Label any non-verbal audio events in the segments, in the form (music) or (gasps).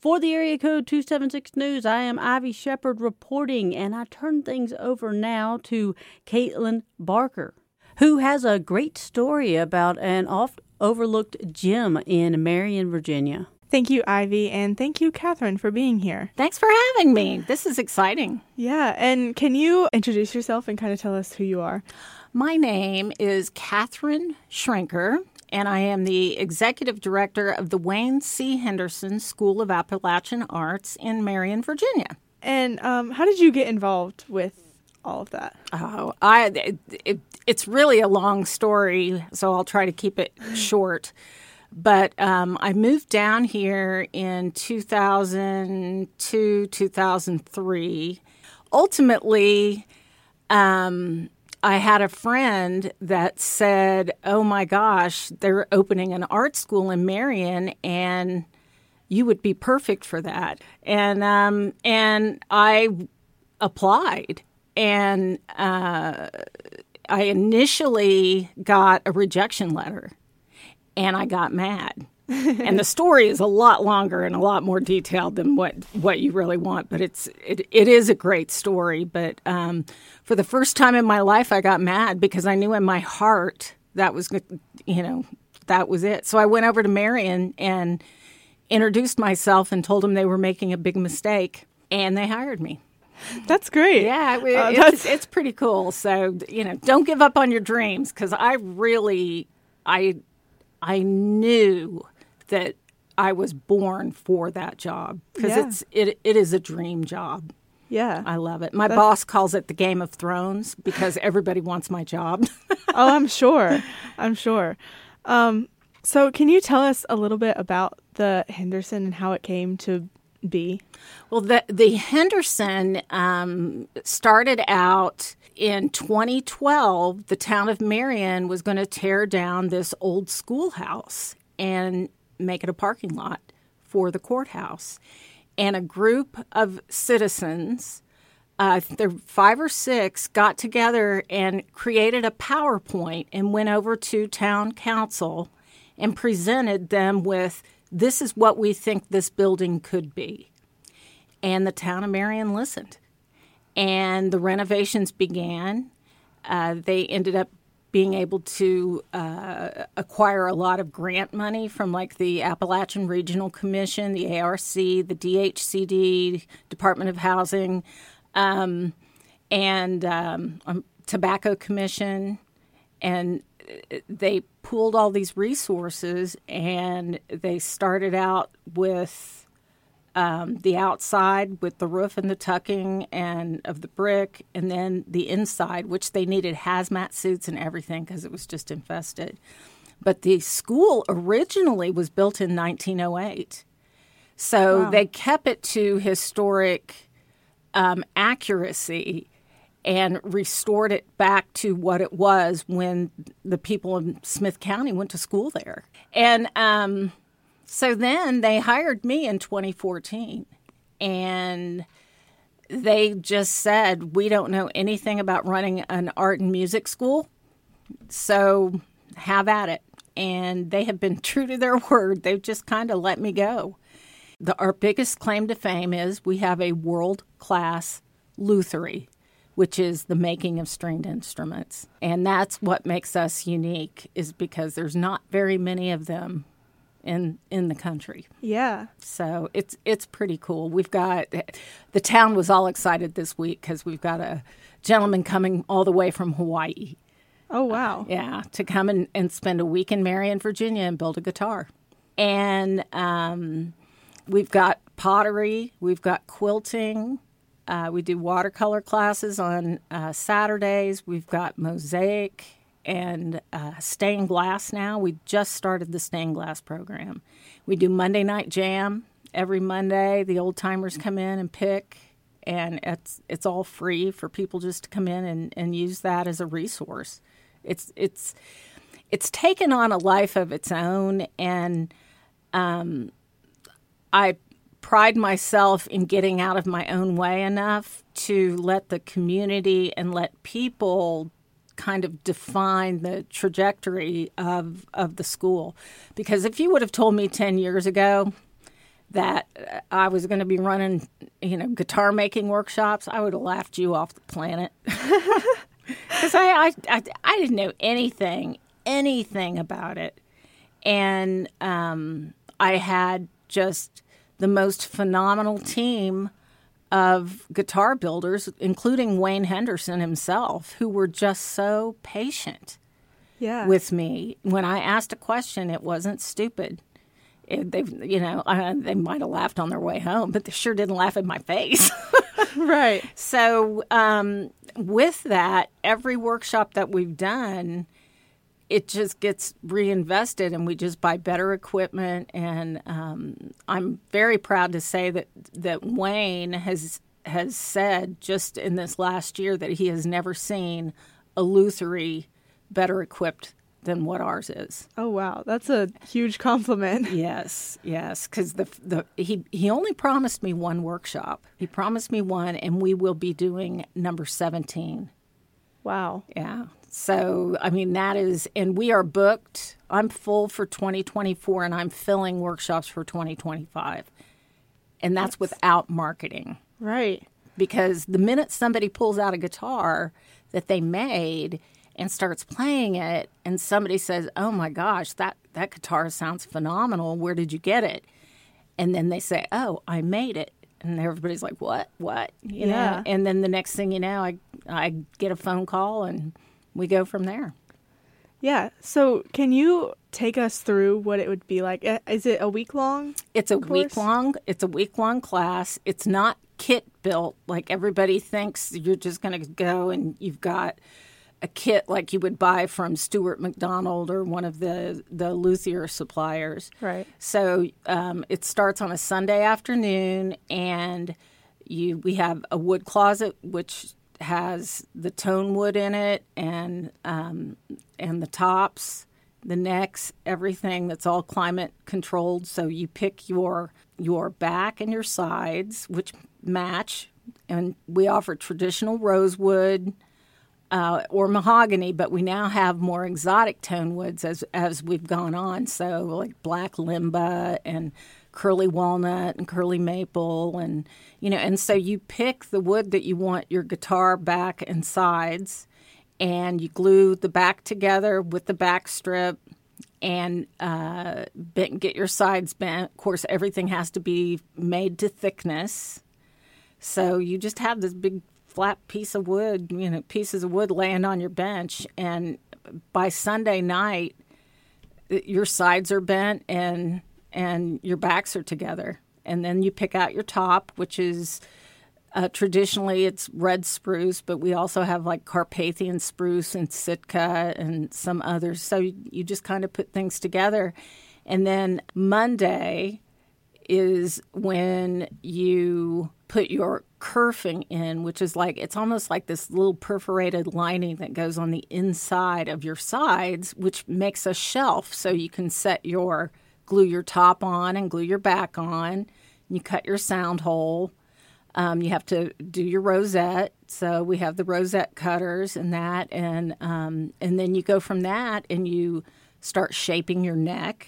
For the Area Code 276 News, I am Ivy Shepard reporting, and I turn things over now to Caitlin Barker, who has a great story about an oft overlooked gym in Marion, Virginia. Thank you, Ivy, and thank you, Catherine, for being here. Thanks for having me. This is exciting. Yeah, and can you introduce yourself and kind of tell us who you are? My name is Catherine Shrinker, and I am the executive director of the Wayne C. Henderson School of Appalachian Arts in Marion, Virginia. And um, how did you get involved with all of that? Oh, I it, it, it's really a long story, so I'll try to keep it (laughs) short. But um, I moved down here in 2002, 2003. Ultimately, um, I had a friend that said, Oh my gosh, they're opening an art school in Marion, and you would be perfect for that. And, um, and I applied. And uh, I initially got a rejection letter and I got mad. And the story is a lot longer and a lot more detailed than what, what you really want, but it's it, it is a great story. But um, for the first time in my life, I got mad because I knew in my heart that was you know that was it. So I went over to Marion and introduced myself and told them they were making a big mistake, and they hired me. That's great. Yeah, it, uh, it's, it's pretty cool. So you know, don't give up on your dreams because I really, I, I knew that I was born for that job because yeah. it's it it is a dream job. Yeah, I love it. My That's... boss calls it the Game of Thrones because everybody wants my job. (laughs) oh, I'm sure. I'm sure. Um, so, can you tell us a little bit about the Henderson and how it came to be? Well, the the Henderson um, started out in 2012. The town of Marion was going to tear down this old schoolhouse and make it a parking lot for the courthouse. And a group of citizens, uh, there five or six, got together and created a PowerPoint and went over to town council and presented them with this is what we think this building could be. And the town of Marion listened. And the renovations began. Uh, they ended up being able to uh, acquire a lot of grant money from like the Appalachian Regional Commission, the ARC, the DHCD, Department of Housing, um, and um, um, Tobacco Commission. And they pooled all these resources and they started out with um, the outside with the roof and the tucking and of the brick, and then the inside, which they needed hazmat suits and everything because it was just infested. But the school originally was built in 1908, so wow. they kept it to historic um, accuracy and restored it back to what it was when the people in Smyth County went to school there. And um, so then they hired me in 2014 and they just said, We don't know anything about running an art and music school. So have at it. And they have been (laughs) true to their word. They've just kind of let me go. The, our biggest claim to fame is we have a world class lutherie which is the making of stringed instruments. And that's what makes us unique is because there's not very many of them in in the country. Yeah. So it's it's pretty cool. We've got the town was all excited this week cuz we've got a gentleman coming all the way from Hawaii. Oh wow. Uh, yeah, to come and, and spend a week in Marion, Virginia and build a guitar. And um, we've got pottery, we've got quilting, uh, we do watercolor classes on uh, Saturdays. We've got mosaic and uh, stained glass now. We just started the stained glass program. We do Monday night jam every Monday. The old timers come in and pick, and it's it's all free for people just to come in and, and use that as a resource. It's it's it's taken on a life of its own, and um, I pride myself in getting out of my own way enough to let the community and let people kind of define the trajectory of of the school because if you would have told me 10 years ago that uh, I was going to be running, you know, guitar making workshops, I would have laughed you off the planet. (laughs) Because I, I, I, I, didn't know anything, anything about it. And um, I had just the most phenomenal team of guitar builders, including Wayne Henderson himself, who were just so patient yeah. with me. When I asked a question, it wasn't stupid. It, they, you know, uh, they might have laughed on their way home, but they sure didn't laugh in my face. (laughs) right. So, um, with that, every workshop that we've done, it just gets reinvested and we just buy better equipment and um, i'm very proud to say that that wayne has has said just in this last year that he has never seen a lutherie better equipped than what ours is Oh wow, that's a huge compliment. (laughs) yes yes because the, the he he only promised me one workshop he promised me one and we will be doing number 17 Wow. yeah. So, I mean, that is, and we are booked. I'm full for 2024 and I'm filling workshops for 2025. And that's, without marketing. Right. Because the minute somebody pulls out a guitar that they made and starts playing it, and somebody says, Oh my gosh, that, that guitar sounds phenomenal. Where did you get it? And then they say, Oh, I made it. And everybody's like, What? What? You Yeah. know? And then the next thing you know, I, I get a phone call and we go from there. Yeah. So, can you take us through what it would be like? Is it a week long? It's a course. week long. It's a week long class. It's not kit built like everybody thinks. You're just going to go and you've got a kit like you would buy from Stewart-MacDonald or one of the the luthier suppliers. Right. So um, it starts on a Sunday afternoon, and you we have a wood closet which has the tone wood in it and um, and the tops, the necks, everything that's all climate controlled. So you pick your your back and your sides, which match, and we offer traditional rosewood uh, or mahogany, but we now have more exotic tone woods as as we've gone on. So like black limba and curly walnut and curly maple and you know and so you pick the wood that you want your guitar back and sides and you glue the back together with the back strip and uh, bent, get your sides bent. Of course, everything has to be made to thickness. So you just have this big flat piece of wood, you know, pieces of wood laying on your bench, and by Sunday night, your sides are bent and and your backs are together, and then you pick out your top, which is uh, traditionally it's red spruce, but we also have like Carpathian spruce and Sitka and some others. So you, you just kind of put things together, and then Monday is when you put your kerfing in, which is like it's almost like this little perforated lining that goes on the inside of your sides, which makes a shelf so you can set your glue your top on and glue your back on. You cut your sound hole. Um, you have to do your rosette. So we have the rosette cutters and that, and um, and then you go from that and you start shaping your neck.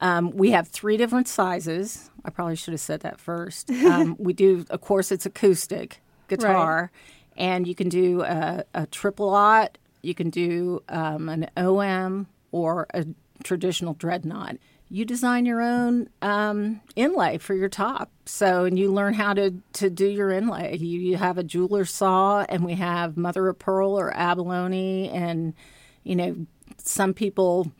Um, we have three different sizes. I probably should have said that first. (laughs) Um, we do, of course, it's acoustic guitar, and you can do a, a triple aught, you can do um, an OM or a traditional dreadnought. You design your own um, inlay for your top. So, and you learn how to, to do your inlay. You, you have a jeweler saw, and we have mother of pearl or abalone, and you know, some people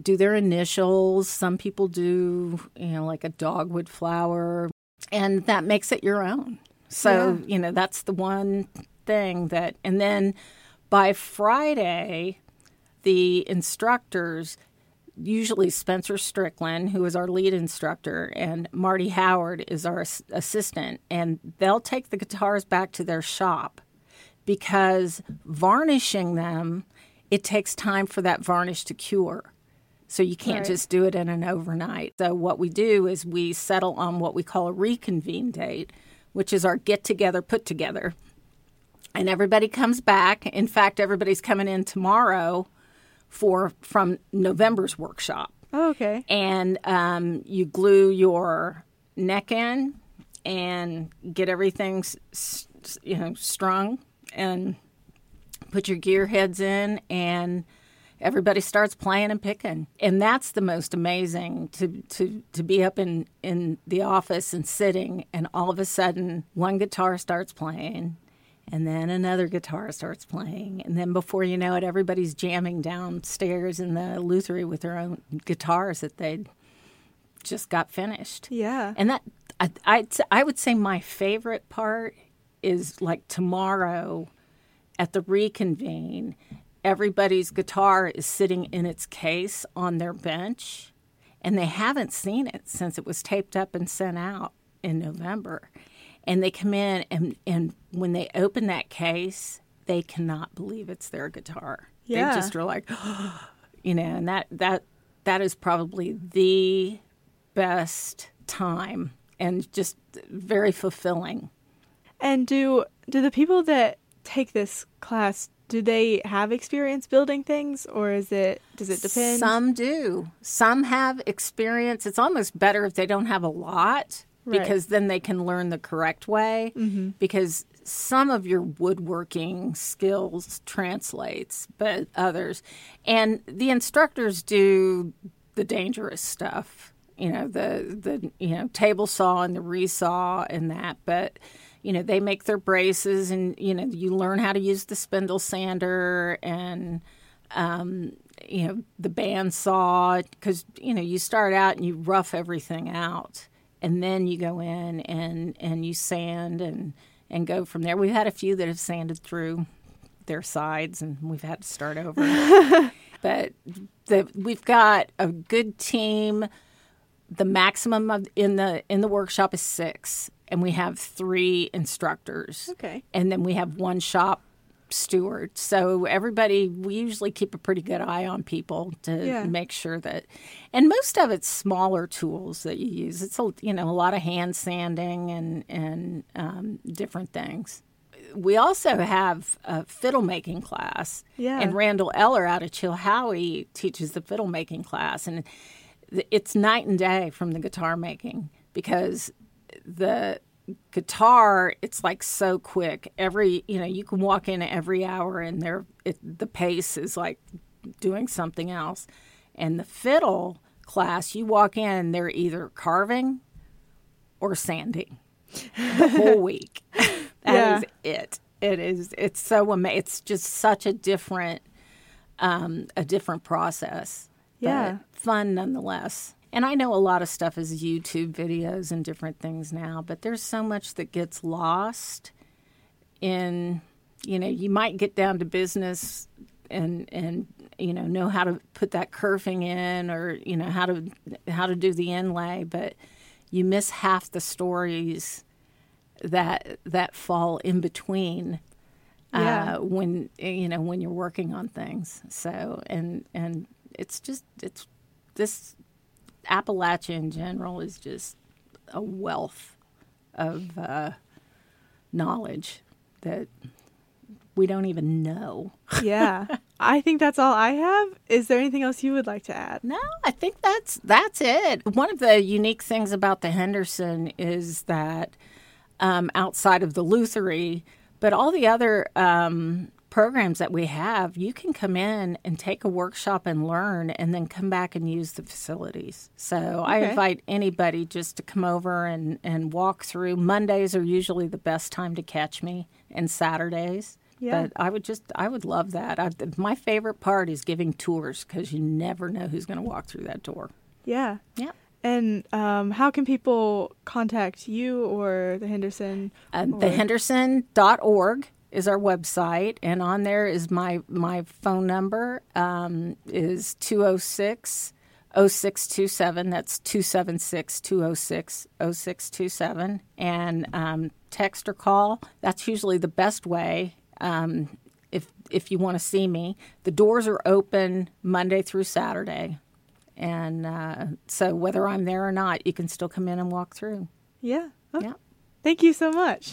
do their initials. Some people do, you know, like a dogwood flower, and that makes it your own. So, you know, that's the one thing that, and then by Friday, the instructors, usually Spencer Strickland, who is our lead instructor, and Marty Howard is our assistant, and they'll take the guitars back to their shop because varnishing them, it takes time for that varnish to cure. So you can't Right. just do it in an overnight. So what we do is we settle on what we call a reconvene date, which is our get together, put together. And everybody comes back. In fact, everybody's coming in tomorrow for from November's workshop. Oh, okay. and um, you glue your neck in and get everything you know strung and put your gear heads in and everybody starts playing and picking and that's the most amazing to to to be up in in the office and sitting and all of a sudden one guitar starts playing and then another guitar starts playing and then before you know it everybody's jamming downstairs in the lutherie with their own guitars that they just got finished Yeah. and that I, I, I would say my favorite part is like tomorrow at the reconvene, everybody's guitar is sitting in its case on their bench, and they haven't seen it since it was taped up and sent out in November. And they come in, and, and when they open that case, they cannot believe it's their guitar. Yeah. They just are like, (gasps) you know, and that that that is probably the best time and just very fulfilling. And do do the people that take this class do they have experience building things or is it does it depend? Some do. Some have experience. It's almost better if they don't have a lot Right. because then they can learn the correct way. Mm-hmm. Because some of your woodworking skills translates, but others, and the instructors do the dangerous stuff. You know the the you know table saw and the resaw and that, but you know they make their braces and you know you learn how to use the spindle sander and um, you know the bandsaw because you know you start out and you rough everything out and then you go in and and you sand and and go from there. We've had a few that have sanded through their sides and we've had to start over. (laughs) But the, we've got a good team. The maximum of in the in the workshop is six and we have three instructors Okay. and then we have one shop steward. So everybody, we usually keep a pretty good eye on people to Yeah. make sure that, and most of it's smaller tools that you use. It's a you know a lot of hand sanding and and um, different things. We also have a fiddle making class, Yeah. and Randall Eller out of Chilhowie teaches the fiddle making class, and it's night and day from the guitar making because the guitar it's like so quick. Every you know you can walk in every hour and there the pace is like doing something else. And the fiddle class you walk in they're either carving or sanding the whole (laughs) week. That is Yeah. it. It is it's so amazing it's just such a different um a different process but Yeah. fun nonetheless and I know a lot of stuff is YouTube videos and different things now, but there's so much that gets lost in, you know, you might get down to business and and you know know how to put that kerfing in or you know how to how to do the inlay, but you miss half the stories that that fall in between Yeah. uh, when you know when you're working on things. So and and it's just it's this Appalachia in general is just a wealth of uh, knowledge that we don't even know. (laughs) yeah. I think that's all I have. Is there anything else you would like to add? No, I think that's that's it. One of the unique things about the Henderson is that um, outside of the Lutherie, but all the other um, programs that we have, you can come in and take a workshop and learn, and then come back and use the facilities. So I invite anybody just to come over and and walk through. Mondays are usually the best time to catch me, and Saturdays. Yeah. But I would just, I would love that. I, my favorite part is giving tours because you never know who's going to walk through that door. Yeah. Yeah. And um, how can people contact you or the Henderson? Uh, or- thehenderson.org is our website, and on there is my my phone number um, is 206 0627. That's 276 206 0627. And um, text or call, that's usually the best way. Um, if if you want to see me, the doors are open Monday through Saturday, and uh, so whether I'm there or not, you can still come in and walk through. Yeah. Okay. Yeah. Thank you so much.